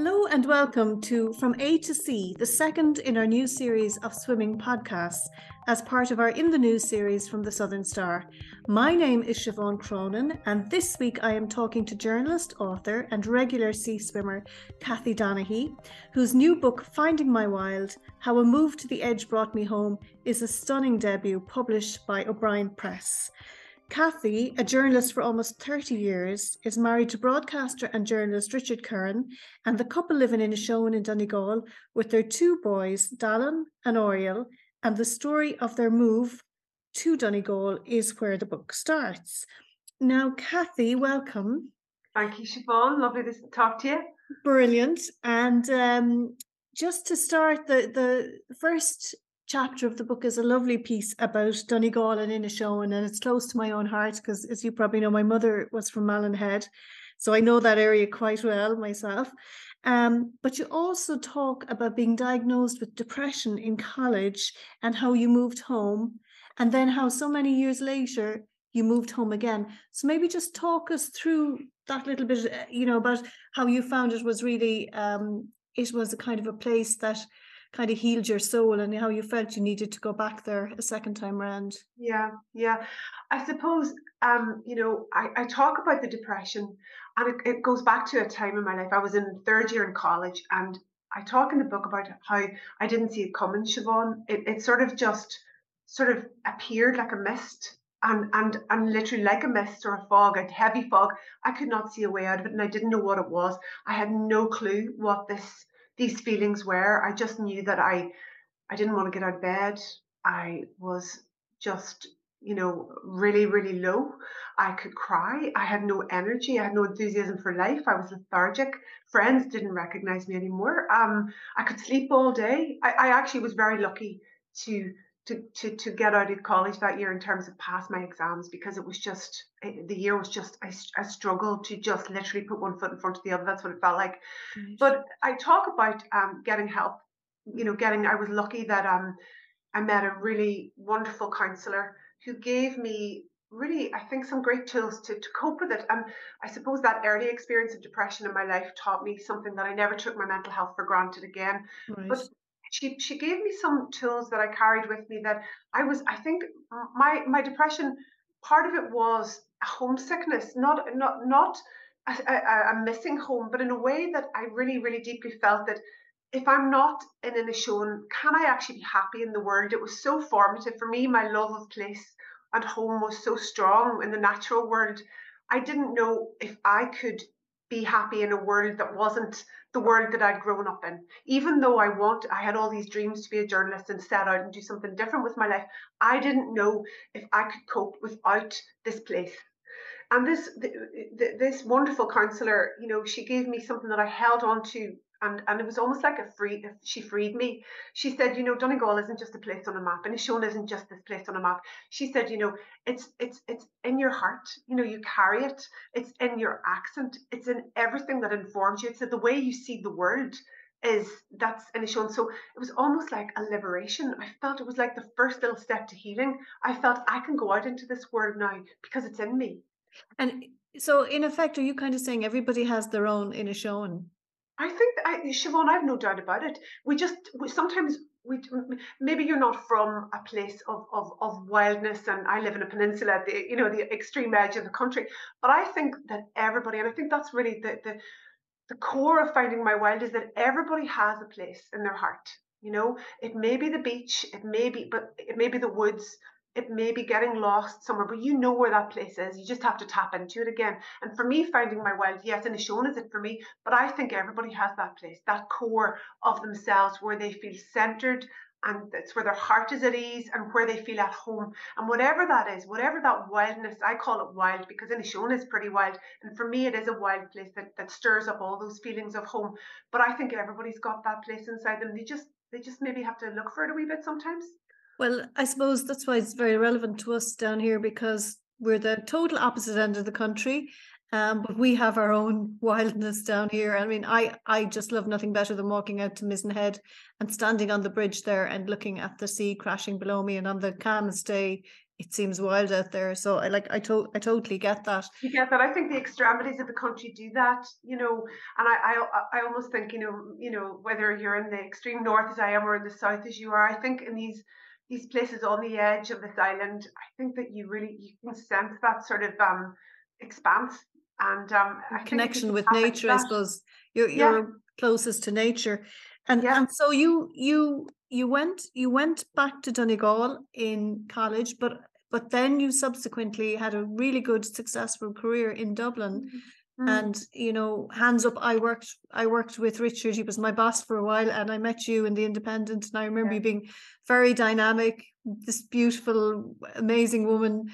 Hello and welcome to From A to C, the second in our new series of swimming podcasts as part of our In the News series from the Southern Star. My name is Siobhan Cronin, and this week I am talking to journalist, author, and regular sea swimmer Kathy Donaghy, whose new book, Finding My Wild How a Move to the Edge Brought Me Home, is a stunning debut published by O'Brien Press. Kathy, a journalist for almost 30 years, is married to broadcaster and journalist Richard Curran, and the couple live in Inishowen in Donegal with their two boys, Dallin and Oriel, and the story of their move to Donegal is where the book starts. Now, Kathy, welcome. Thank you, Siobhan. Lovely to talk to you. Brilliant. And um, just to start, the, the first chapter of the book is a lovely piece about Donegal and Inishowen, and it's close to my own heart because, as you probably know, my mother was from Malin Head, so I know that area quite well myself. Um, but you also talk about being diagnosed with depression in college and how you moved home, and then how so many years later you moved home again. So maybe just talk us through that little bit, uh, you know, about how you found it was really um, it was a kind of a place that kind of healed your soul and how you felt you needed to go back there a second time around. Yeah, yeah. I suppose, um, you know, I, I talk about the depression and it, it goes back to a time in my life. I was in third year in college and I talk in the book about how I didn't see it coming, Siobhan. It, it sort of just sort of appeared like a mist and and and literally like a mist or a fog, a heavy fog. I could not see a way out of it, and I didn't know what it was. I had no clue what this these feelings were. I just knew that I I didn't want to get out of bed. I was just you know really really low. I could cry. I had no energy. I had no enthusiasm for life. I was lethargic. Friends didn't recognize me anymore. Um i could sleep all day. I, I actually was very lucky to to, to to get out of college that year in terms of pass my exams because it was just it, the year was just I, I struggled to just literally put one foot in front of the other. That's what it felt like. But i talk about um, getting help you know getting i was lucky that um i met a really wonderful counselor who gave me really i think some great tools to, to cope with it. And i suppose that early experience of depression in my life taught me something that i never took my mental health for granted again. Right. but she she gave me some tools that I carried with me that I was I think my my depression part of it was homesickness not not not a, a, a missing home but in a way that I really really deeply felt that if I'm not in an Inishowen, can I actually be happy in the world? It was so formative for me. My love of place and home was so strong in the natural world. I didn't know if I could be happy in a world that wasn't the world that I'd grown up in. Even though I want, I had all these dreams to be a journalist and set out and do something different with my life. I didn't know if I could cope without this place. And this this wonderful counselor, you know, she gave me something that I held on to and and it was almost like a free she freed me. She said you know donegal isn't just a place on a map and Inishowen isn't just this place on a map. She said you know it's it's it's in your heart. You know you carry it. It's in your accent. It's in everything that informs you. It's the way you see the world is that's Inishowen so it was almost like a liberation. I felt it was like the first little step to healing. I felt i can go out into this world now because it's in me. And so in effect are you kind of saying everybody has their own Inishowen I think, I, Siobhan, I have no doubt about it. We just we, sometimes we maybe you're not from a place of, of of wildness, and I live in a peninsula at the you know the extreme edge of the country. But I think that everybody, and I think that's really the the the core of finding my wild is that everybody has a place in their heart. You know, it may be the beach, it may be, but it may be the woods, it may be getting lost somewhere, but you know where that place is. You just have to tap into it again. And for me, finding my wild, yes, Inishowen is it for me, but I think everybody has that place, that core of themselves where they feel centered and it's where their heart is at ease and where they feel at home. And whatever that is, whatever that wildness, I call it wild because Inishowen is pretty wild. And for me, it is a wild place that, that stirs up all those feelings of home. But I think everybody's got that place inside them. They just they just maybe have to look for it a wee bit sometimes. Well, I suppose that's why it's very relevant to us down here because we're the total opposite end of the country. Um, but we have our own wildness down here. I mean, I I just love nothing better than walking out to Mizen Head and standing on the bridge there and looking at the sea crashing below me. And on the calmest day, it seems wild out there. So I like I to- I totally get that. You get that. I think the extremities of the country do that, you know, and I I, I almost think, you know, you know, whether you're in the extreme north as I am or in the south as you are, I think in these these places on the edge of this island, I think that you really you can sense that sort of um expanse and um connection with nature, I suppose. You're you're yeah. closest to nature. And yeah. and so you you you went you went back to Donegal in college, but but then you subsequently had a really good successful career in Dublin. Mm-hmm. Mm. And you know, hands up, I worked I worked with Richard. He was my boss for a while, and I met you in the Independent. And I remember yeah. you being very dynamic, this beautiful, amazing woman,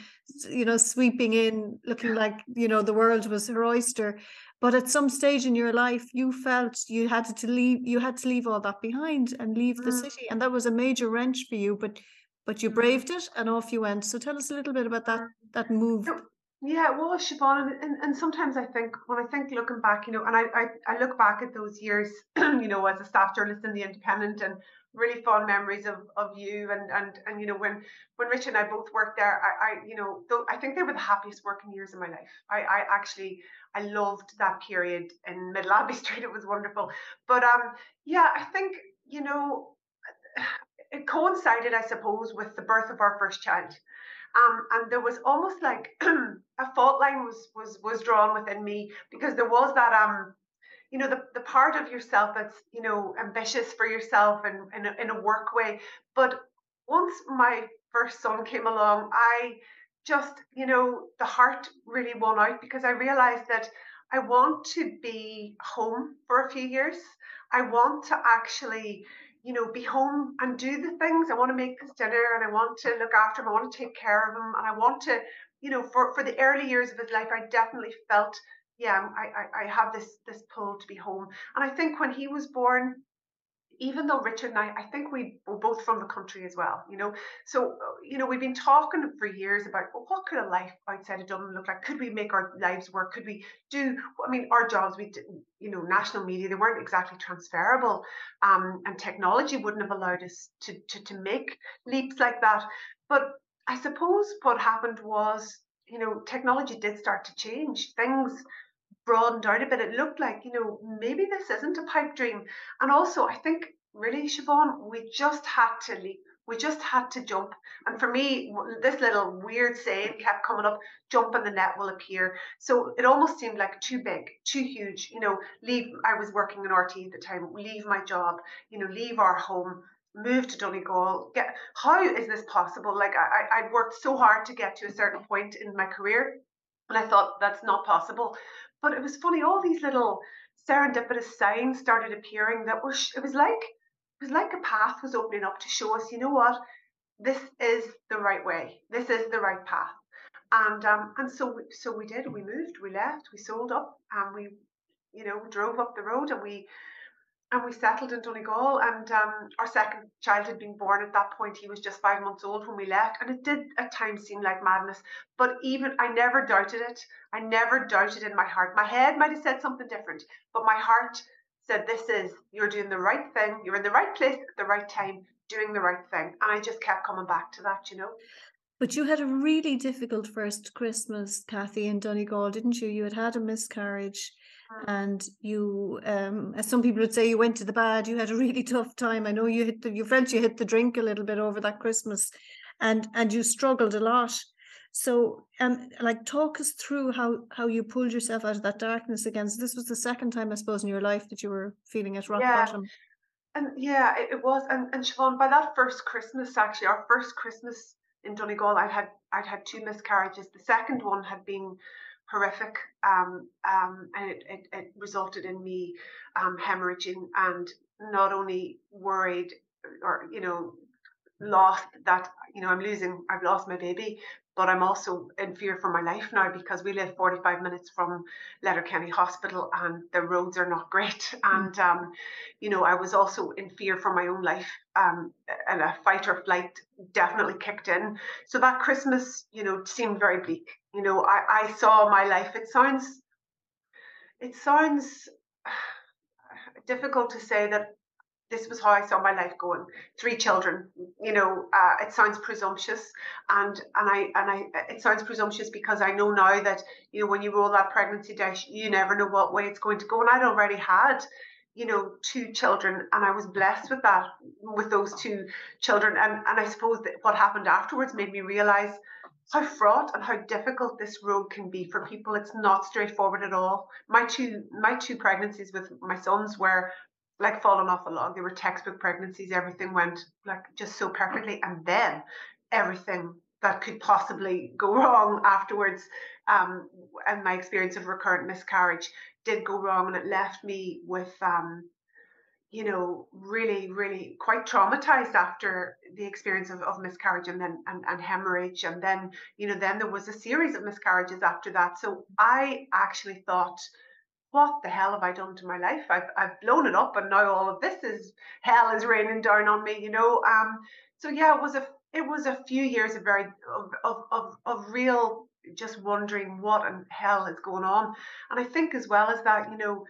you know, sweeping in, looking like you know the world was her oyster. But at some stage in your life, you felt you had to leave. You had to leave all that behind and leave mm. the city, and that was a major wrench for you. But but you mm. braved it, and off you went. So tell us a little bit about that that move. Yeah, well, Siobhan, and, and, and sometimes I think when I think looking back, you know, and I, I, I look back at those years, you know, as a staff journalist in the Independent, and really fond memories of, of you and and and you know when when Rich and I both worked there, I, I you know I think they were the happiest working years of my life. I, I actually I loved that period in Middle Abbey Street. It was wonderful. But um yeah, I think you know it coincided, I suppose, with the birth of our first child. Um, and there was almost like a fault line was was was drawn within me because there was that um you know the, the part of yourself that's you know ambitious for yourself and in a, in a work way. But once my first son came along i just you know the heart really won out because i realized that i want to be home for a few years. I want to actually you know, be home and do the things. I want to make this dinner and I want to look after him. I want to take care of him. And I want to, you know, for, for the early years of his life, I definitely felt, yeah, I, I, I have this this pull to be home. And I think when he was born, even though Richard and I, I think we were both from the country as well, you know. So, uh, you know, we've been talking for years about well, what could a life outside of Dublin look like? Could we make our lives work? Could we do? I mean, our jobs, we didn't, you know, national media, they weren't exactly transferable, um, and technology wouldn't have allowed us to to to make leaps like that. But I suppose what happened was, you know, technology did start to change things broadened out a bit, it looked like, you know, maybe this isn't a pipe dream. And also, I think really, Siobhan, we just had to leap. We just had to jump. And for me, this little weird saying kept coming up jump and the net will appear. So it almost seemed like too big, too huge. You know, leave, I was working in RTÉ at the time, leave my job, you know, leave our home, move to Donegal. Get how is this possible? Like I, I'd worked so hard to get to a certain point in my career. And I thought that's not possible. But it was funny, all these little serendipitous signs started appearing that were, it was like, it was like a path was opening up to show us, you know what, this is the right way. This is the right path. And um, and so we, so we did. We moved. We left. We sold up, and we, you know, drove up the road, and we and we settled in Donegal. And um, our second child had been born at that point. He was just five months old when we left, and it did at times seem like madness. But even I never doubted it. I never doubted in my heart. My head might have said something different, but my heart said, "This is you're doing the right thing. You're in the right place at the right time, doing the right thing." And I just kept coming back to that, you know. But you had a really difficult first Christmas, Kathy, in Donegal, didn't you? You had had a miscarriage and you um as some people would say you went to the bad you had a really tough time. I know you hit the you felt you hit the drink a little bit over that christmas and and you struggled a lot. So um like talk us through how how you pulled yourself out of that darkness again. So this was the second time i suppose in your life that you were feeling at rock yeah. bottom. And yeah it, it was and and Siobhan, by that first christmas actually our first christmas in donegal i'd had i'd had two miscarriages. The second one had been horrific, um, um, and it, it, it, resulted in me um, hemorrhaging and not only worried or you know lost that you know I'm losing I've lost my baby but I'm also in fear for my life now because we live 45 minutes from Letterkenny Hospital and the roads are not great. Mm. and um, you know I was also in fear for my own life um, and a fight or flight definitely kicked in. So that Christmas you know seemed very bleak. You know I, I saw my life. It sounds it sounds difficult to say that this was how I saw my life going. Three children, you know, uh, it sounds presumptuous, and and I and I it sounds presumptuous because I know now that you know when you roll that pregnancy dice, you never know what way it's going to go, and I'd already had you know two children and i was blessed with that with those two children and and i suppose that what happened afterwards made me realize how fraught and how difficult this road can be for people it's not straightforward at all my two my two pregnancies with my sons were like falling off a log they were textbook pregnancies. Everything went like just so perfectly. And then everything that could possibly go wrong afterwards um, and my experience of recurrent miscarriage did go wrong. And it left me with um, you know really really quite traumatized after the experience of, of miscarriage and then and, and hemorrhage. And then you know then there was a series of miscarriages after that. So i actually thought what the hell have I done to my life? I've, I've blown it up, and now all of this is hell is raining down on me, you know. Um, so yeah, it was a it was a few years of very of of of, of real just wondering what in hell is going on. And I think as well as that, you know,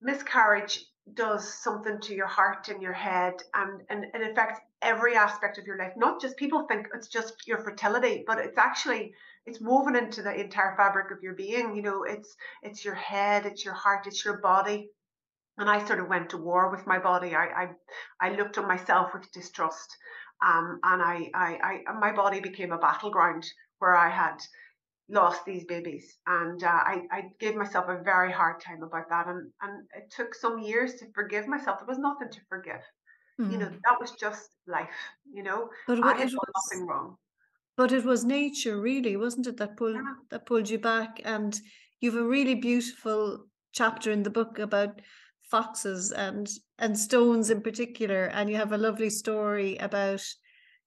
miscarriage does something to your heart and your head and, and it affects every aspect of your life. Not just people think it's just your fertility, but it's actually it's woven into the entire fabric of your being. You know, it's it's your head, it's your heart, it's your body. And I sort of went to war with my body. I I, I looked at myself with distrust. Um, and I, I, I, my body became a battleground where I had lost these babies, and uh, I, I gave myself a very hard time about that, and and it took some years to forgive myself. There was nothing to forgive, mm. you know. Mm. That was just life, you know. But I had was, nothing wrong. But it was nature, really, wasn't it, that pulled yeah. that pulled you back? And you've a really beautiful chapter in the book about foxes and and stones in particular, and you have a lovely story about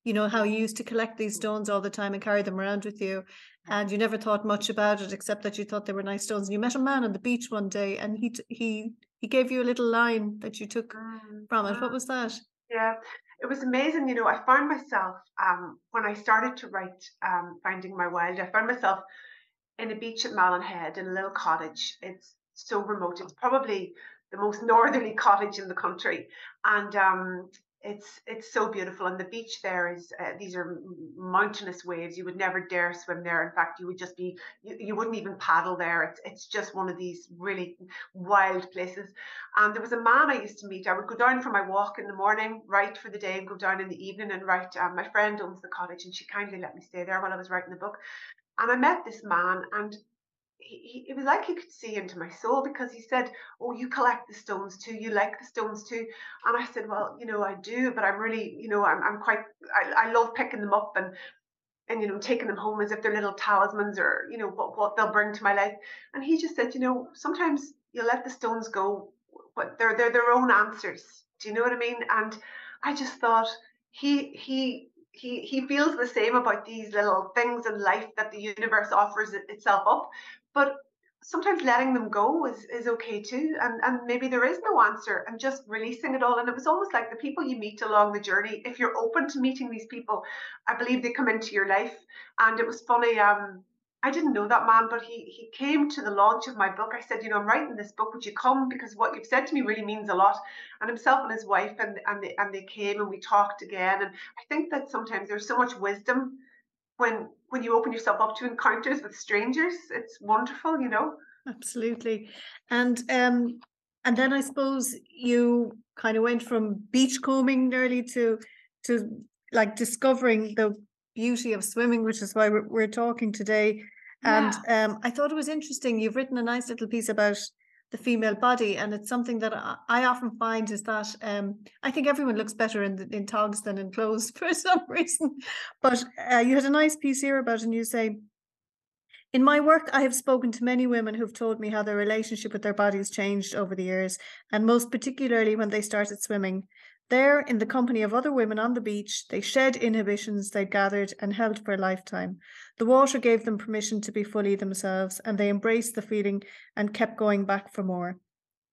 you know how you used to collect these stones all the time and carry them around with you and you never thought much about it except that you thought they were nice stones. And you met a man on the beach one day and he he he gave you a little line that you took mm, from it. What was that? Yeah it was amazing you know i found myself um, when i started to write um, finding my wild i found myself in a beach at Malin Head in a little cottage. It's so remote. It's probably the most northerly cottage in the country. And um, it's it's so beautiful. And the beach there is uh, these are mountainous waves. You would never dare swim there. In fact you would just be you, you wouldn't even paddle there. It's, it's just one of these really wild places. And there was a man i used to meet. I would go down for my walk in the morning write for the day and go down in the evening and write um, my friend owns the cottage and she kindly let me stay there while i was writing the book. And i met this man and he, it was like he could see into my soul because he said, "Oh, you collect the stones too. You like the stones too." And I said, "Well, you know, I do, but I'm really, you know, I'm, I'm quite. I, I love picking them up and and you know taking them home as if they're little talismans or you know what what they'll bring to my life." And he just said, "You know, sometimes you let the stones go, but they're they're their own answers. Do you know what I mean?" And I just thought he he he he feels the same about these little things in life that the universe offers itself up but sometimes letting them go is, is okay too and and maybe there is no answer and just releasing it all and it was almost like the people you meet along the journey if you're open to meeting these people i believe they come into your life and it was funny um I didn't know that man, but he he came to the launch of my book. I said, you know, I'm writing this book. Would you come? Because what you've said to me really means a lot. And himself and his wife and and they and they came and we talked again. And I think that sometimes there's so much wisdom when when you open yourself up to encounters with strangers it's wonderful you know? Absolutely. And um and then i suppose you kind of went from beachcombing nearly to to like discovering the beauty of swimming which is why we're, we're talking today. And yeah. um i thought it was interesting you've written a nice little piece about the female body and it's something that I, often find is that um, I think everyone looks better in in togs than in clothes for some reason but uh, you had a nice piece here about and you say in my work, I have spoken to many women who've told me how their relationship with their bodies changed over the years, and most particularly when they started swimming. There, in the company of other women on the beach, they shed inhibitions they'd gathered and held for a lifetime. The water gave them permission to be fully themselves, and they embraced the feeling and kept going back for more.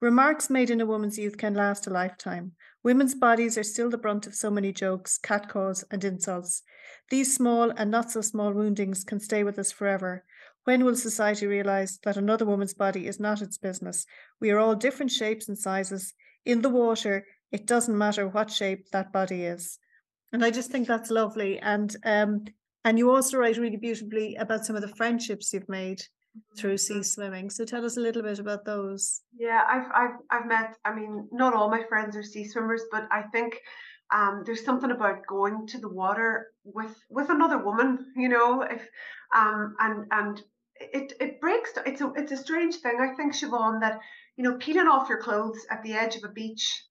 Remarks made in a woman's youth can last a lifetime. Women's bodies are still the brunt of so many jokes, catcalls, and insults. These small and not so small woundings can stay with us forever. When will society realise that another woman's body is not its business? We are all different shapes and sizes. In the water, it doesn't matter what shape that body is. And I just think that's lovely. And um, and you also write really beautifully about some of the friendships you've made through sea mm-hmm. swimming. So tell us a little bit about those. Yeah, I've I've I've met. I mean, not all my friends are sea swimmers, but I think um, there's something about going to the water with with another woman. You know, if um, and and it it breaks. It's a it's a strange thing. I think Siobhan that you know peeling off your clothes at the edge of a beach.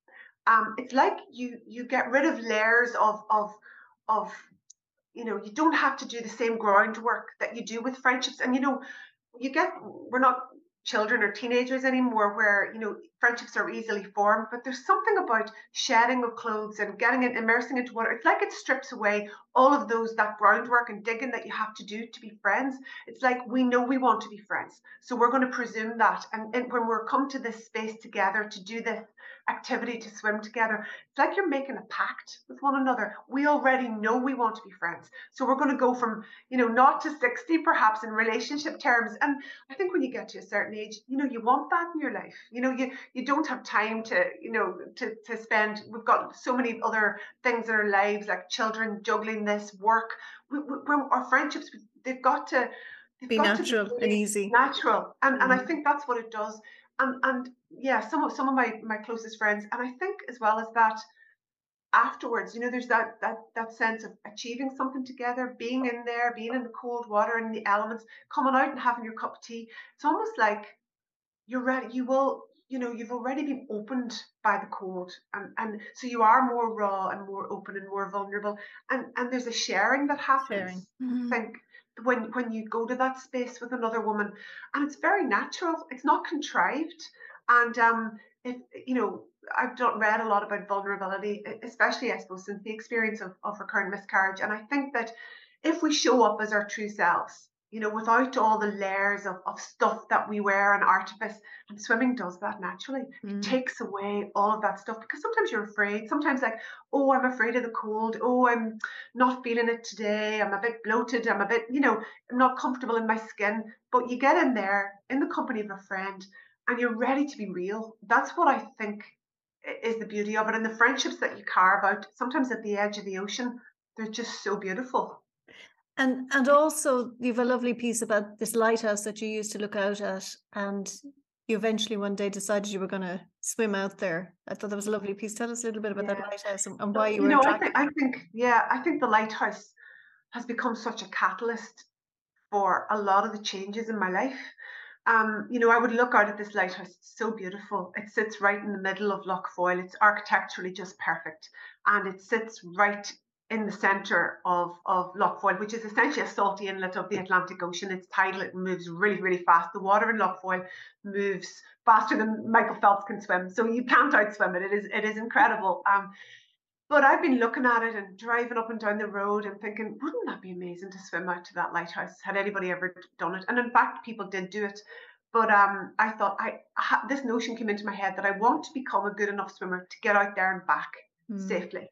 Um, it's like you you get rid of layers of of of you know you don't have to do the same groundwork that you do with friendships. And you know you get we're not children or teenagers anymore where you know friendships are easily formed but there's something about shedding of clothes and getting it immersing into water it's like it strips away all of those that groundwork and digging that you have to do to be friends. It's like we know we want to be friends so we're going to presume that. And, and when we're come to this space together to do this activity to swim together. It's like you're making a pact with one another. We already know we want to be friends. So we're going to go from, you know, not to 60 perhaps in relationship terms. And I think when you get to a certain age, you know, you want that in your life. You know, you you don't have time to, you know, to to spend we've got so many other things in our lives like children, juggling this, work. We, we, our friendships they've got to be natural be and easy. Natural. And mm-hmm. and I mm-hmm. think that's what it does and and yeah, some of some of my my closest friends, and I think as well as that, afterwards, you know, there's that that that sense of achieving something together, being in there, being in the cold water and the elements, coming out and having your cup of tea. It's almost like you're ready. You will, you know, you've already been opened by the cold, and and so you are more raw and more open and more vulnerable, and and there's a sharing that happens. Sharing. Mm-hmm. I think when when you go to that space with another woman and it's very natural it's not contrived. And um if you know i've done read a lot about vulnerability especially i suppose since the experience of, of recurrent miscarriage. And i think that if we show up as our true selves you know, without all the layers of, of stuff that we wear and artifice. And swimming does that naturally. Mm. It takes away all of that stuff because sometimes you're afraid. Sometimes, like, oh, I'm afraid of the cold. Oh, I'm not feeling it today. I'm a bit bloated. I'm a bit, you know, I'm not comfortable in my skin. But you get in there in the company of a friend and you're ready to be real. That's what I think is the beauty of it. And the friendships that you carve out, sometimes at the edge of the ocean, they're just so beautiful. And and also you have a lovely piece about this lighthouse that you used to look out at and you eventually one day decided you were going to swim out there. I thought that was a lovely piece. Tell us a little bit about yeah. that lighthouse and, and why you, you were. know, I think, I think, yeah, I think the lighthouse has become such a catalyst for a lot of the changes in my life. Um, you know, I would look out at this lighthouse. It's so beautiful. It sits right in the middle of Lough Foyle. It's architecturally just perfect, and it sits right in the centre of, of Lough Foyle, which is essentially a salty inlet of the Atlantic Ocean. It's tidal, it moves really, really fast. The water in Lough Foyle moves faster than Michael Phelps can swim. So you can't outswim it. It is it is incredible. Um, but I've been looking at it and driving up and down the road and thinking, wouldn't that be amazing to swim out to that lighthouse? Had anybody ever done it? And in fact, people did do it. But um, I thought I, I this notion came into my head that I want to become a good enough swimmer to get out there and back mm. safely.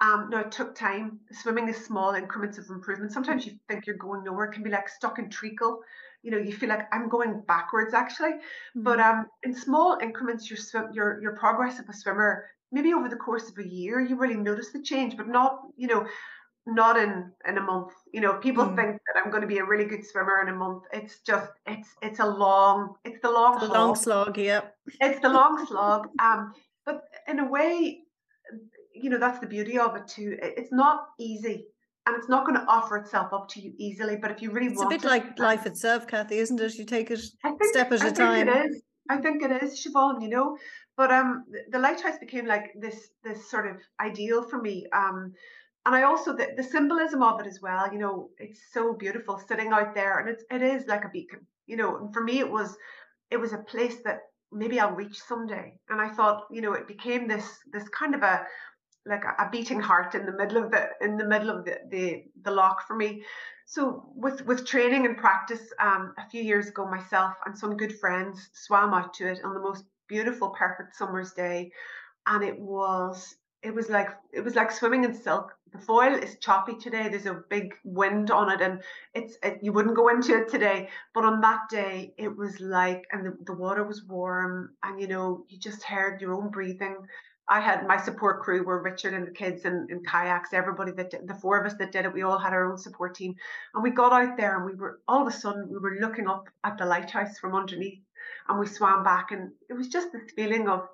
Um, now it took time. Swimming is small increments of improvement. Sometimes you think you're going nowhere. It can be like stuck in treacle. You know, you feel like I'm going backwards actually. Mm-hmm. But um, in small increments, your swim, your your progress of a swimmer, maybe over the course of a year, you really notice the change, but not, you know, not in in a month. You know, people mm. think that I'm going to be a really good swimmer in a month. It's just it's it's a long it's the long the long slog. Yep. It's the long slog. Um, but in a way, you know that's the beauty of it too. It's not easy and it's not going to offer itself up to you easily but if you really it's want it's a bit it, like life itself kathy isn't it? You take it think, step at I a time it is. I think it is siobhan you know? But um the lighthouse became like this this sort of ideal for me um and I also the, the symbolism of it as well, you know, it's so beautiful sitting out there and it's it is like a beacon, you know, and for me it was it was a place that maybe I'll reach someday. And I thought, you know, it became this this kind of a like a, beating heart in the middle of the in the middle of the the, the loch for me. So with with training and practice, um, a few years ago, myself and some good friends swam out to it on the most beautiful, perfect summer's day, and it was it was like it was like swimming in silk. The Foyle is choppy today. There's a big wind on it, and it's it, you wouldn't go into it today. But on that day, it was like, and the, the water was warm, and you know you just heard your own breathing I had my support crew were Richard and the kids and, and kayaks, everybody that did, the four of us that did it, we all had our own support team. And we got out there and we were all of a sudden we were looking up at the lighthouse from underneath and we swam back and it was just this feeling of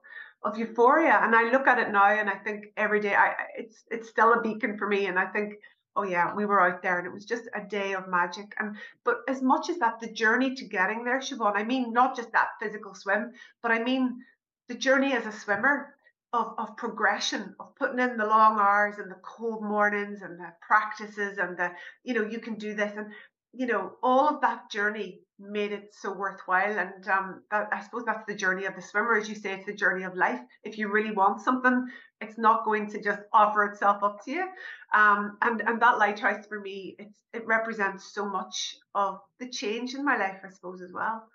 of euphoria. And I look at it now and I think every day I it's it's still a beacon for me. And I think, oh yeah, we were out there and it was just a day of magic. And but as much as that, the journey to getting there, Siobhan, I mean not just that physical swim, but I mean the journey as a swimmer of, of progression of putting in the long hours and the cold mornings and the practices and the you know you can do this. And you know all of that journey made it so worthwhile. And um that, i suppose that's the journey of the swimmer as you say it's the journey of life. If you really want something it's not going to just offer itself up to you. Um and and that lighthouse for me it's it represents so much of the change in my life i suppose as well.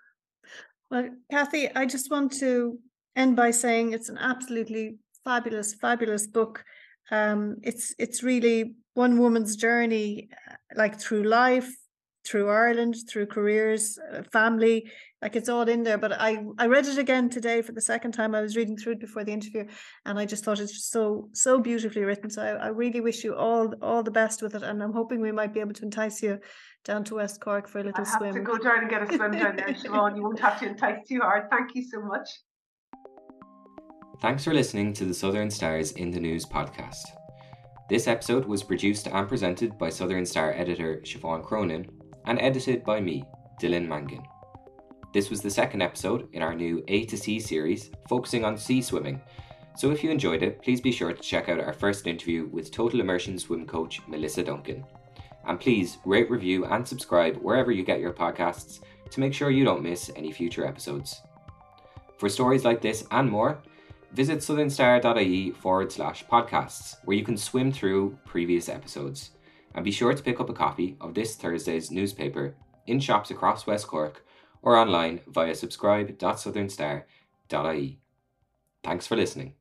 Well kathy i just want to end by saying it's an absolutely fabulous, fabulous book. Um, it's it's really one woman's journey, uh, like through life, through Ireland, through careers, uh, family, like it's all in there. But I I read it again today for the second time. I was reading through it before the interview, and I just thought it's just so so beautifully written. So I, I really wish you all all the best with it, and I'm hoping we might be able to entice you down to West Cork for a little I'll have swim. to go down and get a swim down there, Siobhan. You won't have to entice too hard. Thank you so much. Thanks for listening to the Southern Stars in the News podcast. This episode was produced and presented by Southern Star editor Siobhan Cronin and edited by me, Dylan Mangan. This was the second episode in our new A to C series focusing on sea swimming. So if you enjoyed it, please be sure to check out our first interview with total immersion swim coach Melissa Duncan. And please rate, review, and subscribe wherever you get your podcasts to make sure you don't miss any future episodes. For stories like this and more, visit southernstar.ie forward slash podcasts, where you can swim through previous episodes. And be sure to pick up a copy of this Thursday's newspaper in shops across West Cork or online via subscribe.southernstar.ie. Thanks for listening.